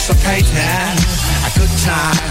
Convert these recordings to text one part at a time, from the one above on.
anticipate now a good time.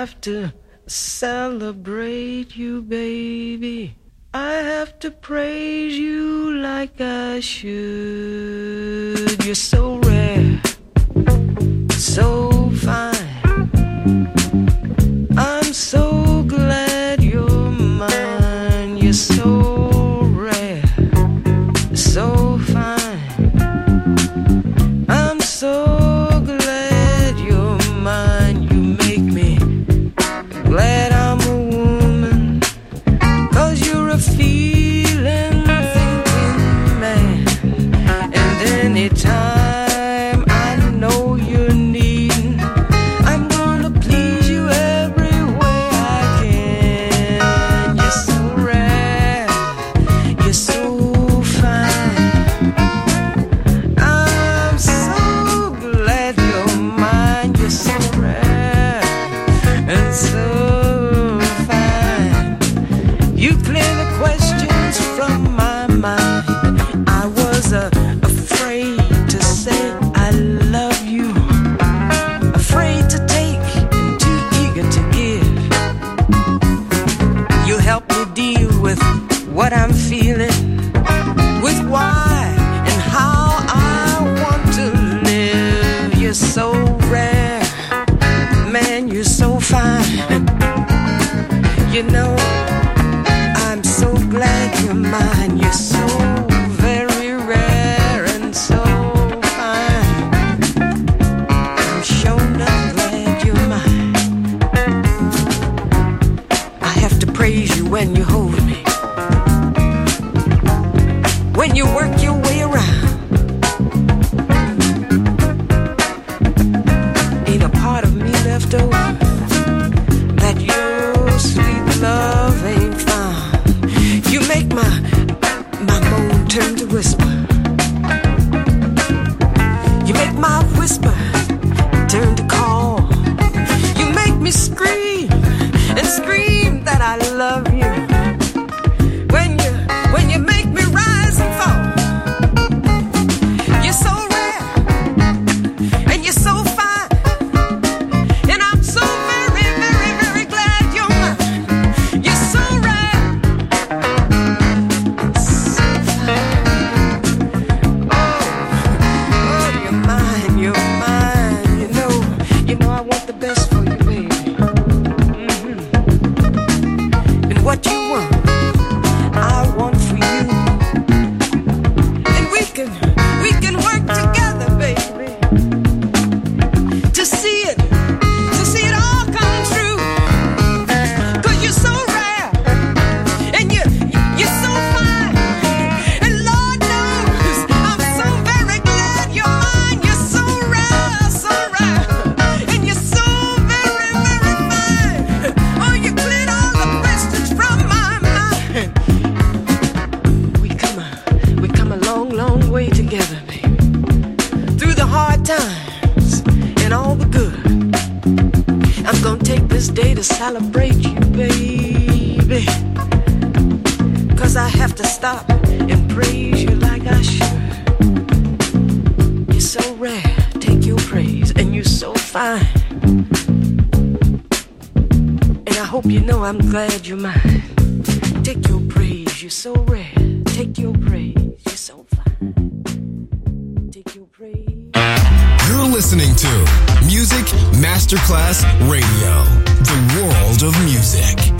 have to celebrate you, baby. I have to praise you like I should. You're so rare, so fine. you're so rare. Take your prey, you're so fine. Take your prey. You're listening to Music Masterclass Radio, the world of music.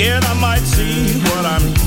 I'm I might see what I'm